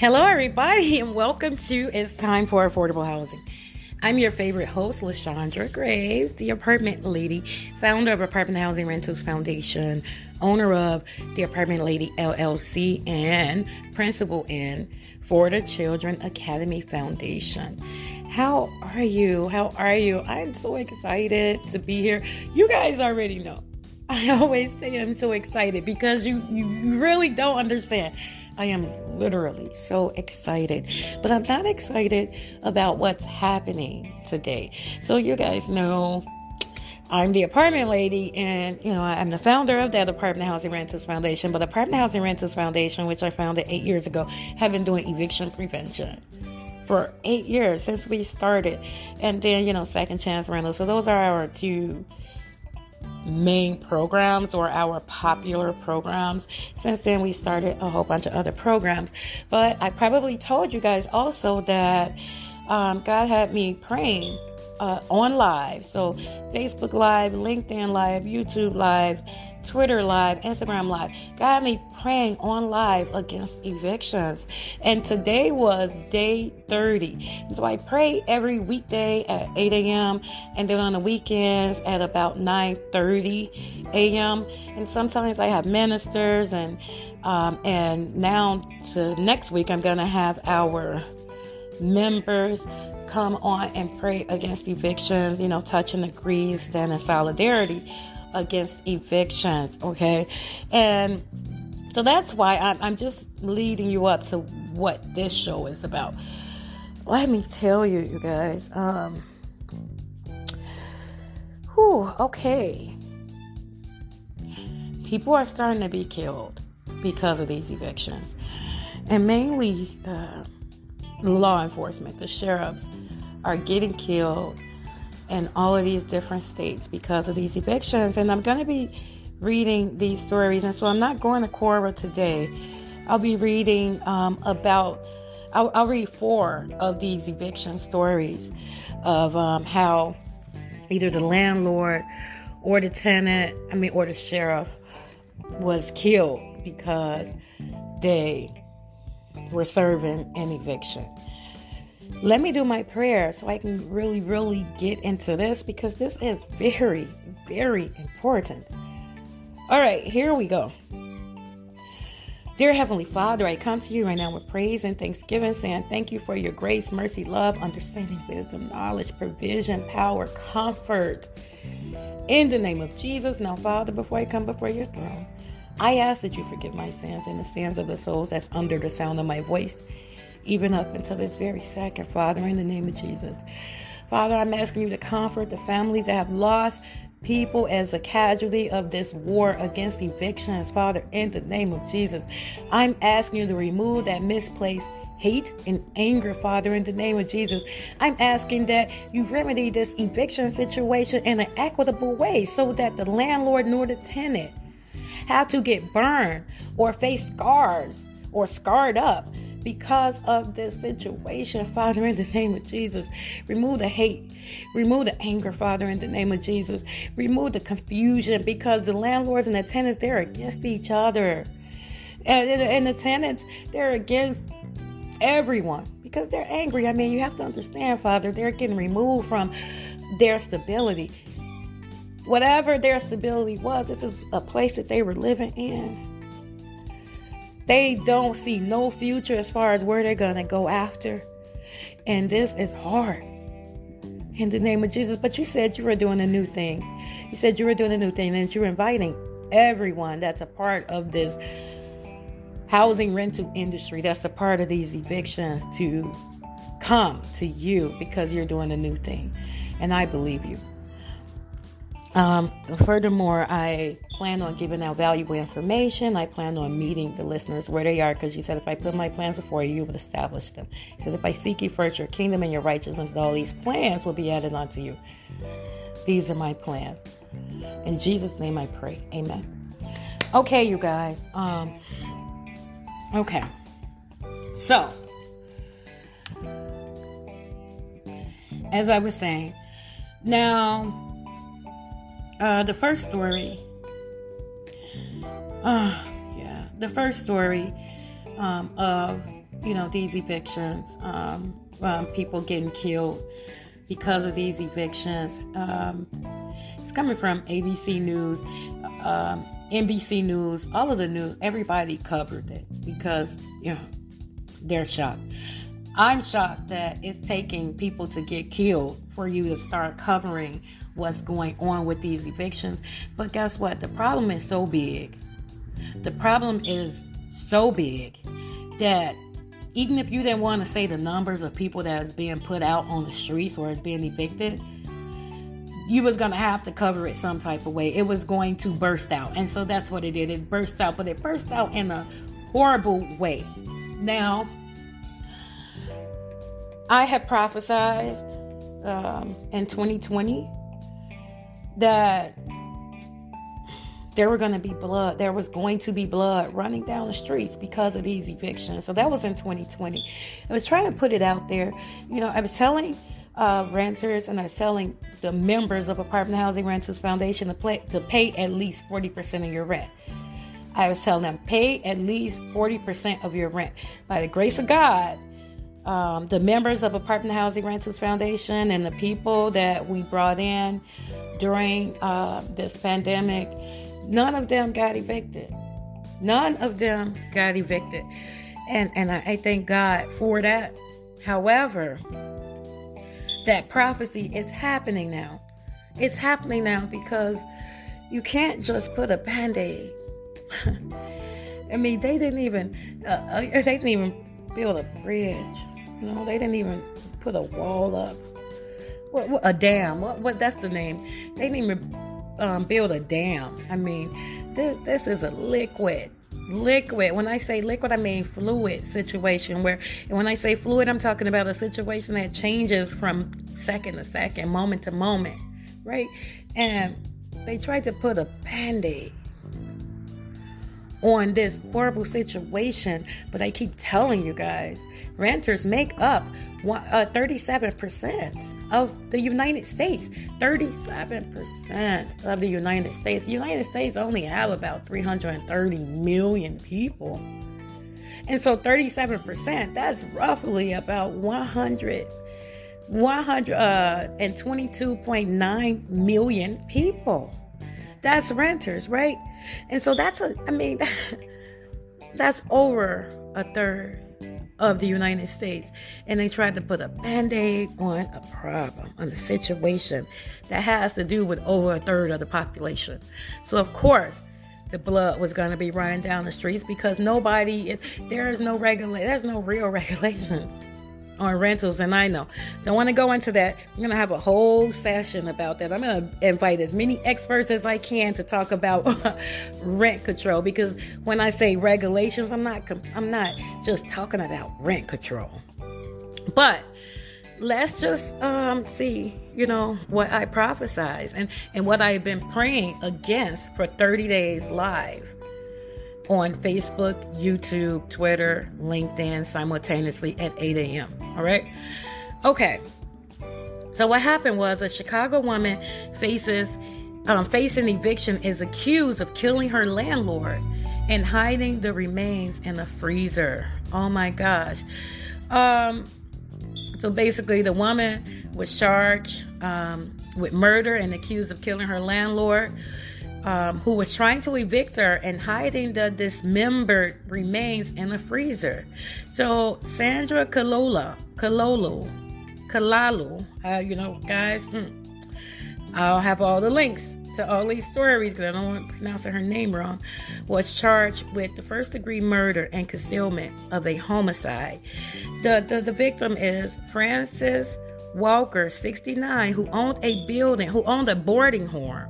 Hello, everybody, and welcome to It's Time for Affordable Housing. I'm your favorite host, Lashandra Graves, the apartment lady, founder of Apartment Housing Rentals Foundation, owner of the Apartment Lady LLC, and principal in the Children Academy Foundation. How are you? How are you? I'm so excited to be here. You guys already know. I always say I'm so excited because you, you really don't understand I am literally so excited, but I'm not excited about what's happening today. So, you guys know I'm the apartment lady, and you know I'm the founder of that Apartment Housing Rentals Foundation. But Apartment Housing Rentals Foundation, which I founded eight years ago, have been doing eviction prevention for eight years since we started, and then you know second chance rentals. So those are our two main programs or our popular programs. Since then, we started a whole bunch of other programs. But I probably told you guys also that um, God had me praying uh, on live. So, Facebook Live, LinkedIn Live, YouTube Live, Twitter Live, Instagram Live. Got me praying on live against evictions. And today was day 30. And so I pray every weekday at 8 a.m. and then on the weekends at about 9 30 a.m. And sometimes I have ministers and um, and now to next week I'm gonna have our members come on and pray against evictions, you know, touch and agrees, stand in solidarity against evictions, okay? And so that's why I'm, I'm just leading you up to what this show is about. Let me tell you, you guys. Um, whew, okay. People are starting to be killed because of these evictions. And mainly uh, law enforcement, the sheriffs, are getting killed in all of these different states because of these evictions. And I'm going to be reading these stories. And so I'm not going to Quora today. I'll be reading um, about, I'll, I'll, read four of these eviction stories of um, how either the landlord or the tenant, I mean, or the sheriff was killed because they were serving an eviction let me do my prayer so I can really, really get into this because this is very, very important. All right, here we go. Dear Heavenly Father, I come to you right now with praise and thanksgiving, saying thank you for your grace, mercy, love, understanding, wisdom, knowledge, provision, power, comfort. In the name of Jesus, now, Father, before I come before your throne, I ask that you forgive my sins and the sins of the souls that's under the sound of my voice even up until this very second, Father, in the name of Jesus. Father, I'm asking you to comfort the families that have lost people as a casualty of this war against evictions, Father, in the name of Jesus. I'm asking you to remove that misplaced hate and anger, Father, in the name of Jesus. I'm asking that you remedy this eviction situation in an equitable way so that the landlord nor the tenant have to get burned or face scars or scarred up because of this situation, Father, in the name of Jesus. Remove the hate, remove the anger, Father, in the name of Jesus. Remove the confusion because the landlords and the tenants, they're against each other. And, and the tenants, they're against everyone because they're angry. I mean, you have to understand, Father, they're getting removed from their stability. Whatever their stability was, this is a place that they were living in. They don't see no future as far as where they're going to go after. And this is hard. In the name of Jesus. But you said you were doing a new thing. You said you were doing a new thing and you're inviting everyone that's a part of this housing rental industry, that's a part of these evictions to come to you because you're doing a new thing. And I believe you. Um, furthermore, I plan on giving out valuable information. I plan on meeting the listeners where they are because you said if I put my plans before you, you will establish them. He said if I seek you first, your kingdom and your righteousness, all these plans will be added unto you. These are my plans. In Jesus' name I pray. Amen. Okay, you guys. Um, okay. So, as I was saying, now uh, the first story. Uh, yeah, the first story um, of you know, these evictions, um, um, people getting killed because of these evictions. Um, it's coming from ABC News, um, NBC News, all of the news. Everybody covered it because, you know, they're shocked. I'm shocked that it's taking people to get killed for you to start covering what's going on with these evictions. But guess what? The problem is so big. The problem is so big that even if you didn't want to say the numbers of people that is being put out on the streets or is being evicted, you was gonna have to cover it some type of way. It was going to burst out, and so that's what it did. It burst out, but it burst out in a horrible way. Now, I have prophesied um, in 2020 that there were going to be blood. There was going to be blood running down the streets because of these evictions. So that was in 2020. I was trying to put it out there. You know, I was telling uh, renters and I was telling the members of Apartment Housing Renters Foundation to, play, to pay at least 40% of your rent. I was telling them, pay at least 40% of your rent. By the grace of God, um, the members of Apartment Housing Renters Foundation and the people that we brought in during uh, this pandemic, none of them got evicted. None of them got evicted. And, and I, I thank God for that. However, that prophecy, it's happening now. It's happening now because you can't just put a band aid. I mean, they didn't even, uh, uh, they didn't even build a bridge. You know, they didn't even put a wall up. What, what a dam? What, what? That's the name. They didn't even um, build a dam. I mean, this, this is a liquid liquid. When I say liquid, I mean fluid situation. Where, and when I say fluid, I'm talking about a situation that changes from second to second, moment to moment, right? And they tried to put a band aid on this horrible situation, but I keep telling you guys, renters make up uh, 37% of the United States. 37% of the United States. The United States only have about 330 million people. And so 37%, that's roughly about 100 122.9 uh, million people. That's renters, right? And so that's a, I mean, that's over a third of the United States. And they tried to put a band aid on a problem, on a situation that has to do with over a third of the population. So, of course, the blood was going to be running down the streets because nobody, there is no regulate, there's no real regulations on rentals, and I know. Don't want to go into that. I'm going to have a whole session about that. I'm going to invite as many experts as I can to talk about rent control because when I say regulations, I'm not I'm not just talking about rent control. But let's just um, see, you know, what I prophesize and and what I've been praying against for 30 days live on Facebook, YouTube, Twitter, LinkedIn simultaneously at 8 a.m. All right. Okay. So what happened was a Chicago woman faces um, facing eviction is accused of killing her landlord and hiding the remains in a freezer. Oh my gosh. Um, so basically, the woman was charged um, with murder and accused of killing her landlord um, who was trying to evict her and hiding the dismembered remains in a freezer. So Sandra Kalolo, Kalolo, Kalalu, uh, you know, guys, mm, I'll have all the links to all these stories because I don't want to pronounce her name wrong, was charged with the first degree murder and concealment of a homicide. The, the, the victim is Frances Walker, 69, who owned a building, who owned a boarding home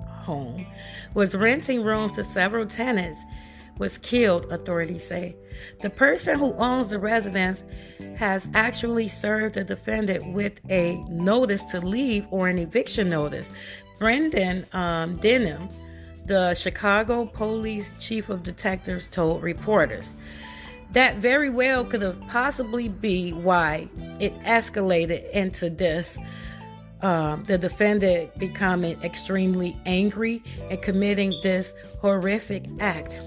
was renting rooms to several tenants was killed, authorities say. The person who owns the residence has actually served the defendant with a notice to leave or an eviction notice. Brendan um, Denham, the Chicago police chief of detectives, told reporters. That very well could have possibly be why it escalated into this um, the defendant becoming extremely angry and committing this horrific act.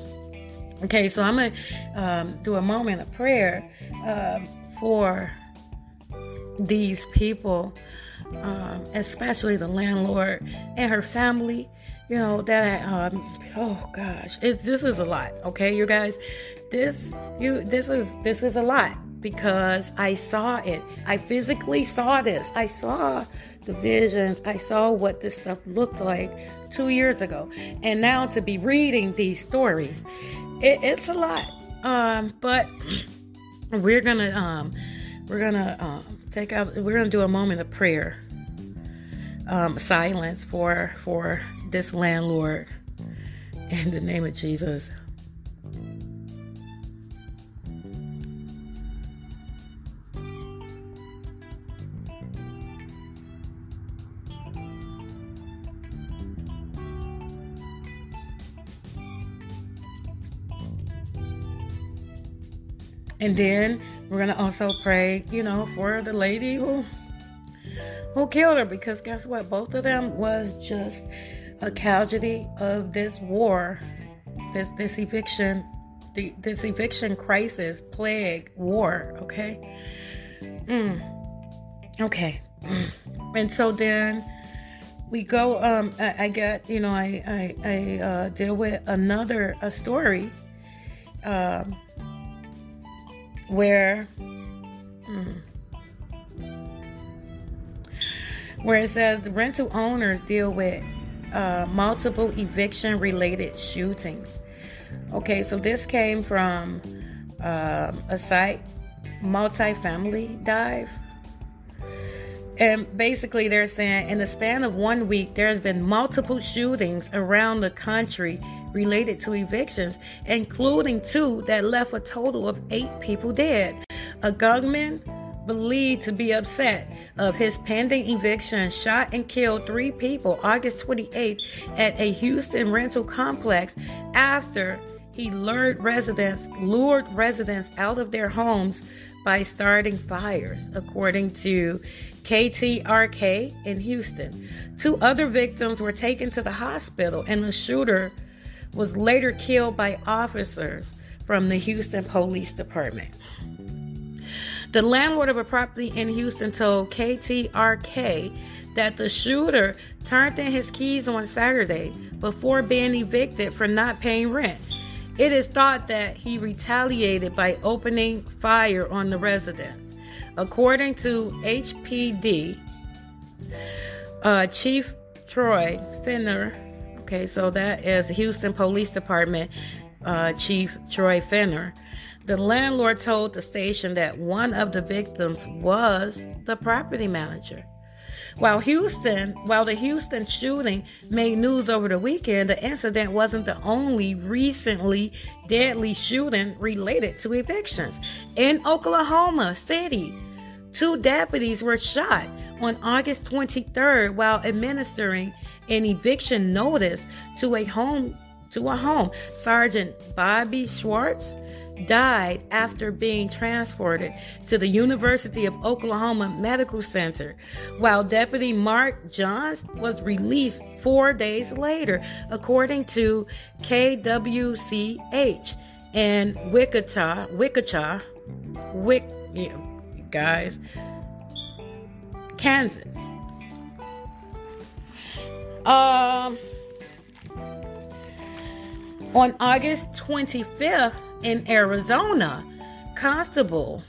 Okay, so I'm going to um, do a moment of prayer uh, for these people, um, especially the landlord and her family. You know that um, oh gosh, it, this is a lot. Okay, you guys, this you this is this is a lot because I saw it. I physically saw this. I saw the visions. I saw what this stuff looked like two years ago, and now to be reading these stories, it, it's a lot. Um, but we're gonna um, we're gonna um, take out. We're gonna do a moment of prayer, um, silence for for this landlord in the name of Jesus. And then we're gonna also pray, you know, for the lady who who killed her because guess what? Both of them was just a casualty of this war, this this eviction, the, this eviction crisis, plague, war. Okay. Mm. Okay. And so then we go. Um, I, I got you know I I, I uh, deal with another a story. Um, where hmm, where it says the rental owners deal with uh, multiple eviction related shootings. Okay, so this came from uh, a site, multi-family dive. And basically, they're saying in the span of one week, there's been multiple shootings around the country related to evictions, including two that left a total of eight people dead. A gunman believed to be upset of his pending eviction shot and killed three people August 28th at a Houston rental complex after he lured residents lured residents out of their homes by starting fires, according to KTRK in Houston. Two other victims were taken to the hospital, and the shooter was later killed by officers from the Houston Police Department. The landlord of a property in Houston told KTRK that the shooter turned in his keys on Saturday before being evicted for not paying rent. It is thought that he retaliated by opening fire on the residents. According to HPD, uh, Chief Troy Finner Okay, so that is Houston Police Department uh, Chief Troy Finner. The landlord told the station that one of the victims was the property manager. While Houston, while the Houston shooting made news over the weekend, the incident wasn't the only recently deadly shooting related to evictions. In Oklahoma City, two deputies were shot on August 23rd while administering an eviction notice to a home to a home. Sergeant Bobby Schwartz died after being transported to the University of Oklahoma Medical Center, while Deputy Mark Johns was released four days later, according to KWCH in Wichita, Wichita, Wick, yeah, guys, Kansas. Um, on August 25th in Arizona, Constable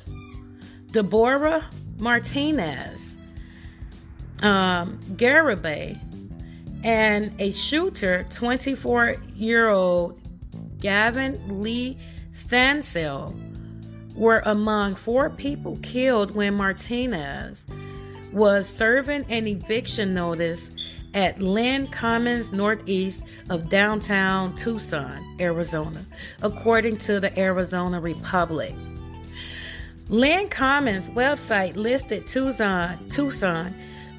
Deborah Martinez, um, Garibay, and a shooter, 24 year old Gavin Lee Stansell, were among four people killed when Martinez was serving an eviction notice at Lynn Commons northeast of downtown Tucson, Arizona, according to the Arizona Republic. Lynn Commons website listed Tucson, Tucson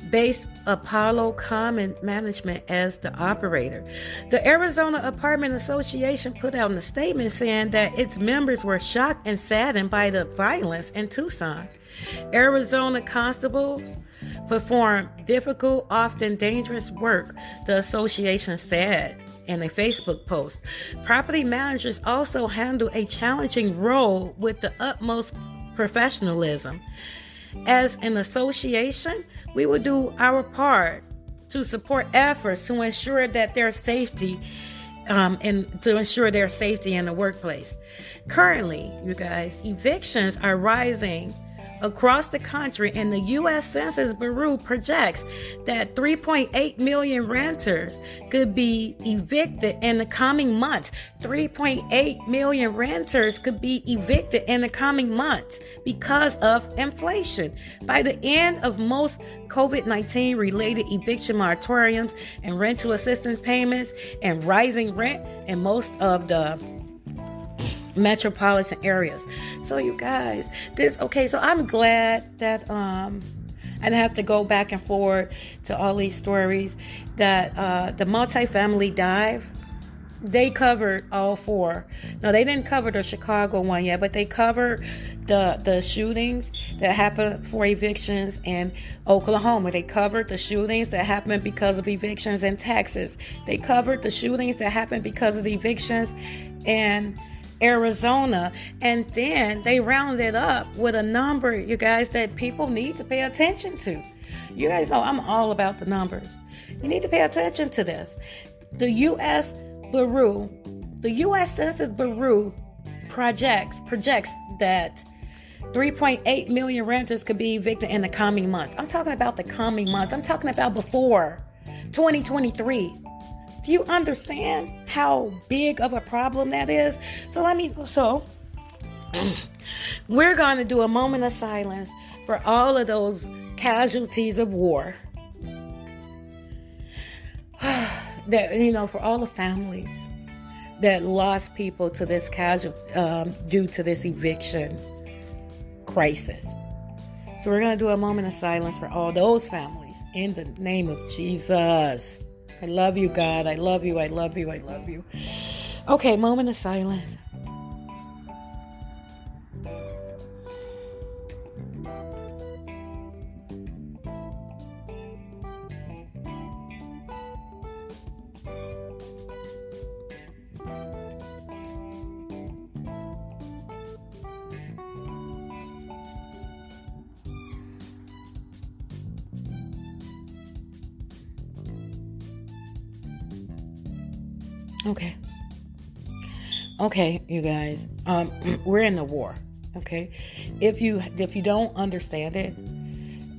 based Apollo Common Management as the operator. The Arizona Apartment Association put out a statement saying that its members were shocked and saddened by the violence in Tucson. Arizona constables perform difficult, often dangerous work, the association said in a Facebook post. Property managers also handle a challenging role with the utmost professionalism. As an association, we will do our part to support efforts to ensure that their safety um, and to ensure their safety in the workplace. Currently, you guys, evictions are rising across the country, and the U.S. Census Bureau projects that 3.8 million renters could be evicted in the coming months. 3.8 million renters could be evicted in the coming months because of inflation. By the end of most COVID 19 related eviction moratoriums and rental assistance payments and rising rent in most of the metropolitan areas. So you guys, this okay, so I'm glad that um I have to go back and forward to all these stories that uh the multifamily dive they covered all four. No, they didn't cover the Chicago one yet, but they covered the the shootings that happened for evictions in Oklahoma. They covered the shootings that happened because of evictions in Texas. They covered the shootings that happened because of the evictions in Arizona. And then they rounded up with a number, you guys, that people need to pay attention to. You guys know I'm all about the numbers. You need to pay attention to this. The U.S. Bureau, the U.S. Census Bureau projects projects that 3.8 million renters could be evicted in the coming months. I'm talking about the coming months. I'm talking about before 2023. Do you understand how big of a problem that is? So let me so we're going to do a moment of silence for all of those casualties of war. that you know, for all the families that lost people to this casualty um, due to this eviction crisis. So we're going to do a moment of silence for all those families in the name of Jesus. I love you, God. I love you. I love you. I love you. Okay, moment of silence. Okay, you guys. Um, we're in the war. Okay, if you if you don't understand it,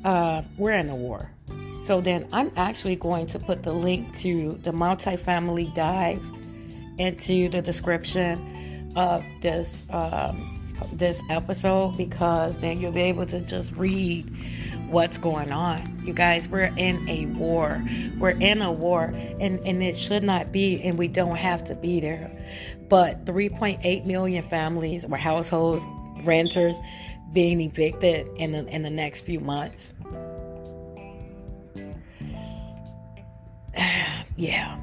uh, we're in the war. So then I'm actually going to put the link to the multifamily dive into the description of this um, this episode because then you'll be able to just read what's going on. You guys, we're in a war. We're in a war, and, and it should not be, and we don't have to be there. But 3.8 million families or households, renters, being evicted in the, in the next few months. yeah.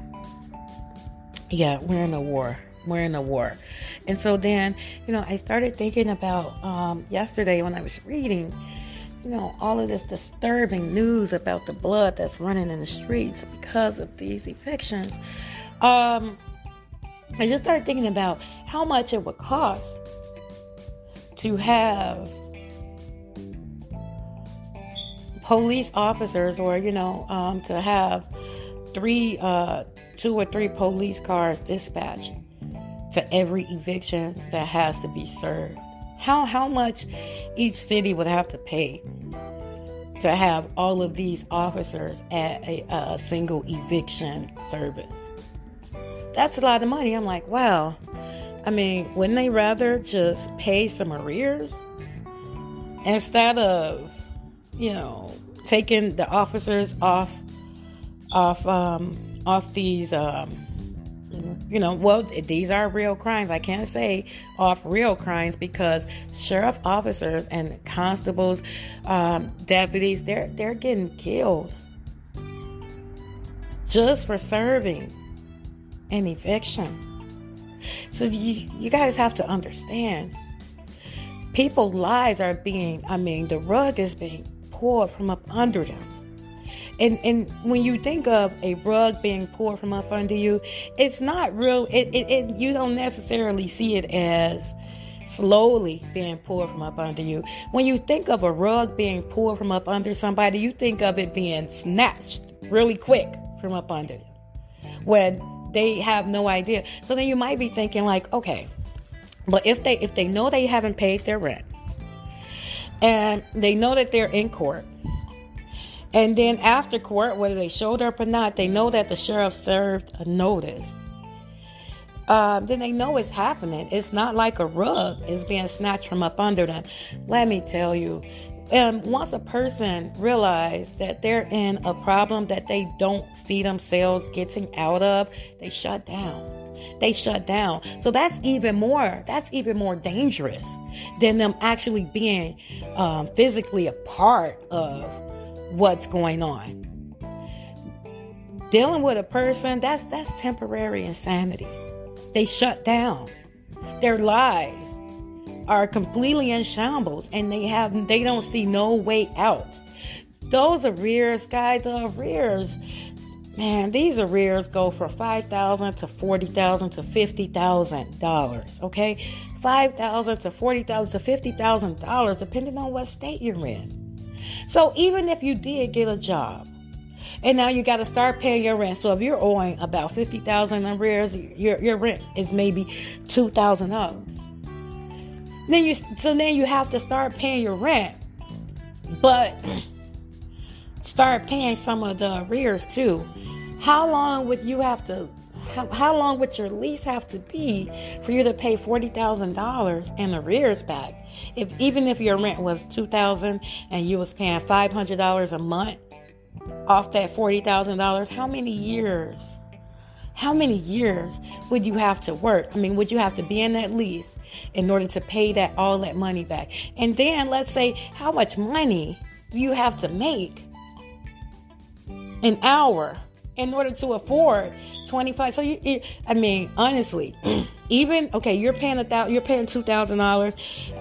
Yeah, we're in a war. We're in a war. And so then, you know, I started thinking about um, yesterday when I was reading you know, all of this disturbing news about the blood that's running in the streets because of these evictions, um, I just started thinking about how much it would cost to have police officers or, you know, um, to have three, uh, two or three police cars dispatched to every eviction that has to be served. How how much each city would have to pay to have all of these officers at a, a single eviction service? That's a lot of money. I'm like, wow. I mean, wouldn't they rather just pay some arrears instead of, you know, taking the officers off off um, off these um, you know, well, these are real crimes. I can't say off real crimes because sheriff officers and constables, um, deputies, they're they're getting killed just for serving an eviction. So you you guys have to understand. People's lives are being, I mean, the rug is being pulled from up under them. And and when you think of a rug being pulled from up under you, it's not real. It, it, it you don't necessarily see it as slowly being pulled from up under you. When you think of a rug being pulled from up under somebody, you think of it being snatched really quick from up under you when they have no idea. So then you might be thinking like, okay, but if they if they know they haven't paid their rent and they know that they're in court and then after court, whether they showed up or not, they know that the sheriff served a notice. Uh, then they know it's happening. It's not like a rug is being snatched from up under them. Let me tell you, and once a person realizes that they're in a problem that they don't see themselves getting out of, they shut down. They shut down. So that's even more. That's even more dangerous than them actually being um, physically a part of what's going on. Dealing with a person that's that's temporary insanity. They shut down. Their lives are completely in shambles and they have they don't see no way out. Those arrears, guys, the arrears, man, these arrears go from five thousand to forty thousand to fifty thousand dollars. Okay, five thousand to forty thousand to fifty thousand dollars, depending on what state you're in. So even if you did get a job, and now you got to start paying your rent. So if you're owing about fifty thousand in arrears, your your rent is maybe two thousand dollars. Then you so then you have to start paying your rent, but start paying some of the arrears too. How long would you have to? How, how long would your lease have to be for you to pay forty thousand dollars in arrears back? If even if your rent was two thousand and you was paying five hundred dollars a month off that forty thousand dollars, how many years? How many years would you have to work? I mean, would you have to be in that lease in order to pay that all that money back? And then let's say how much money do you have to make an hour in order to afford 25 so you, you i mean honestly even okay you're paying a thousand you're paying two thousand dollars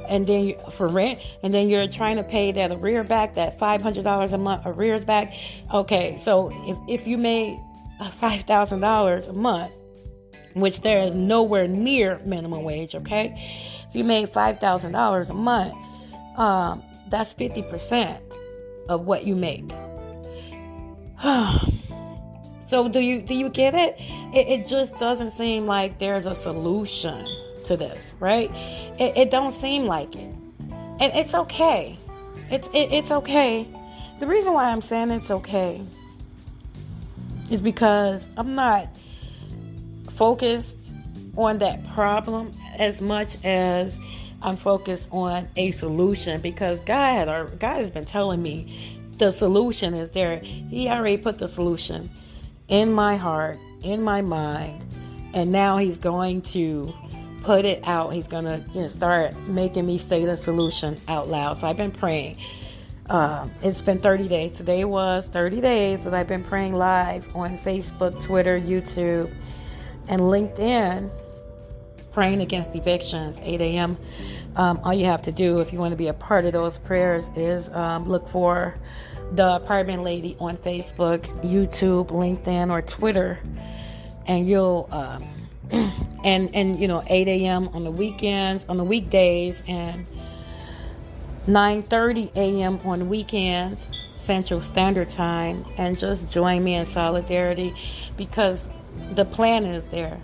and then you, for rent and then you're trying to pay that arrear back that five hundred dollars a month arrears back. Okay so if, if you made five thousand dollars a month which there is nowhere near minimum wage okay if you made five thousand dollars a month um, that's 50% of what you make So do you do you get it? it? It, just doesn't seem like there's a solution to this, right? It, it don't seem like it, and it's okay. It's it, it's okay. The reason why I'm saying it's okay is because I'm not focused on that problem as much as I'm focused on a solution because God had God has been telling me the solution is there. He already put the solution in my heart, in my mind, and now he's going to put it out. He's going to you know, start making me say the solution out loud. So I've been praying. Uh, it's been 30 days. Today was 30 days that I've been praying live on Facebook, Twitter, YouTube, and LinkedIn, praying against evictions, 8 a.m. Um, all you have to do if you want to be a part of those prayers is um, look for the apartment lady on Facebook, YouTube, LinkedIn, or Twitter, and you'll um, and and you know 8 a.m. on the weekends, on the weekdays, and 9:30 a.m. on weekends, Central Standard Time, and just join me in solidarity because the plan is there.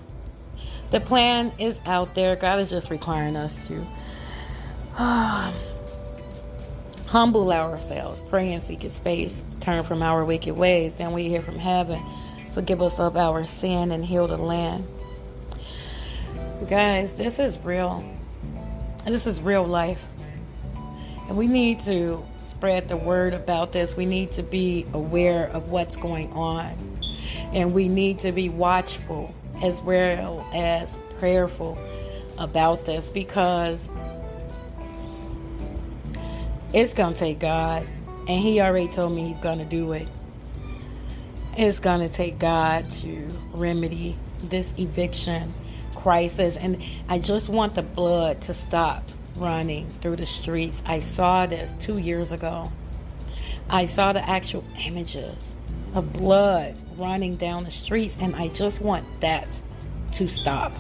The plan is out there. God is just requiring us to. humble ourselves, pray and seek his face, turn from our wicked ways, then we hear from heaven. Forgive us of our sin and heal the land. Guys, this is real. This is real life. And we need to spread the word about this. We need to be aware of what's going on. And we need to be watchful as well as prayerful about this because it's going to take God. And He already told me He's going to do it. It's going to take God to remedy this eviction crisis. And I just want the blood to stop running through the streets. I saw this two years ago. I saw the actual images of blood running down the streets, and I just want that to stop.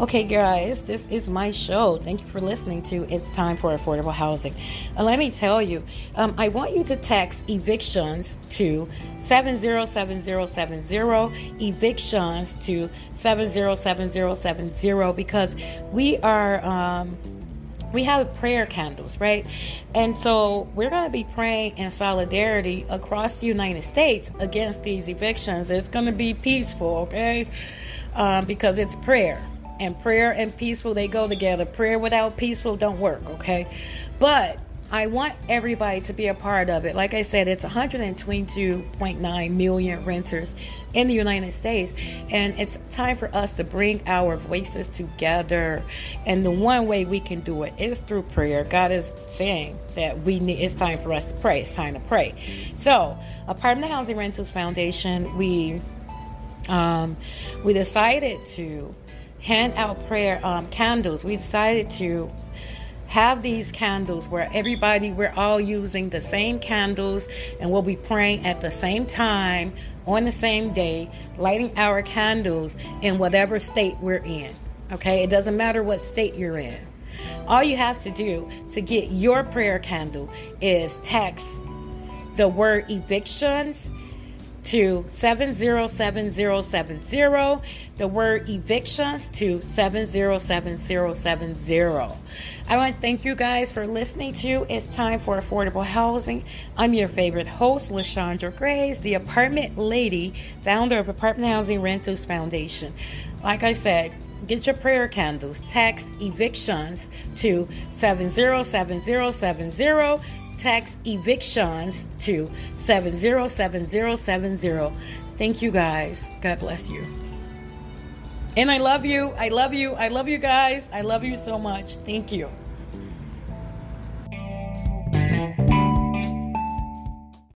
Okay, guys, this is my show. Thank you for listening to It's Time for Affordable Housing. And let me tell you, um, I want you to text evictions to 707070, evictions to 707070, because we are. Um, we have prayer candles, right? And so we're going to be praying in solidarity across the United States against these evictions. It's going to be peaceful, okay? Um, because it's prayer. And prayer and peaceful, they go together. Prayer without peaceful don't work, okay? But I want everybody to be a part of it. Like I said, it's 122.9 million renters in the United States, and it's time for us to bring our voices together. And the one way we can do it is through prayer. God is saying that we need. It's time for us to pray. It's time to pray. So, Apartment Housing Rentals Foundation, we um, we decided to hand out prayer um, candles. We decided to have these candles where everybody, we're all using the same candles and we'll be praying at the same time on the same day, lighting our candles in whatever state we're in. Okay, it doesn't matter what state you're in. All you have to do to get your prayer candle is text the word evictions to 707070, the word evictions to 707070. I want to thank you guys for listening to It's Time for Affordable Housing. I'm your favorite host, LaShondra Grays, the apartment lady, founder of Apartment Housing Rentals Foundation. Like I said, get your prayer candles. Text evictions to 707070 text evictions to 707070. Thank you guys. God bless you. And I love you. I love you. I love you guys. I love you so much. Thank you.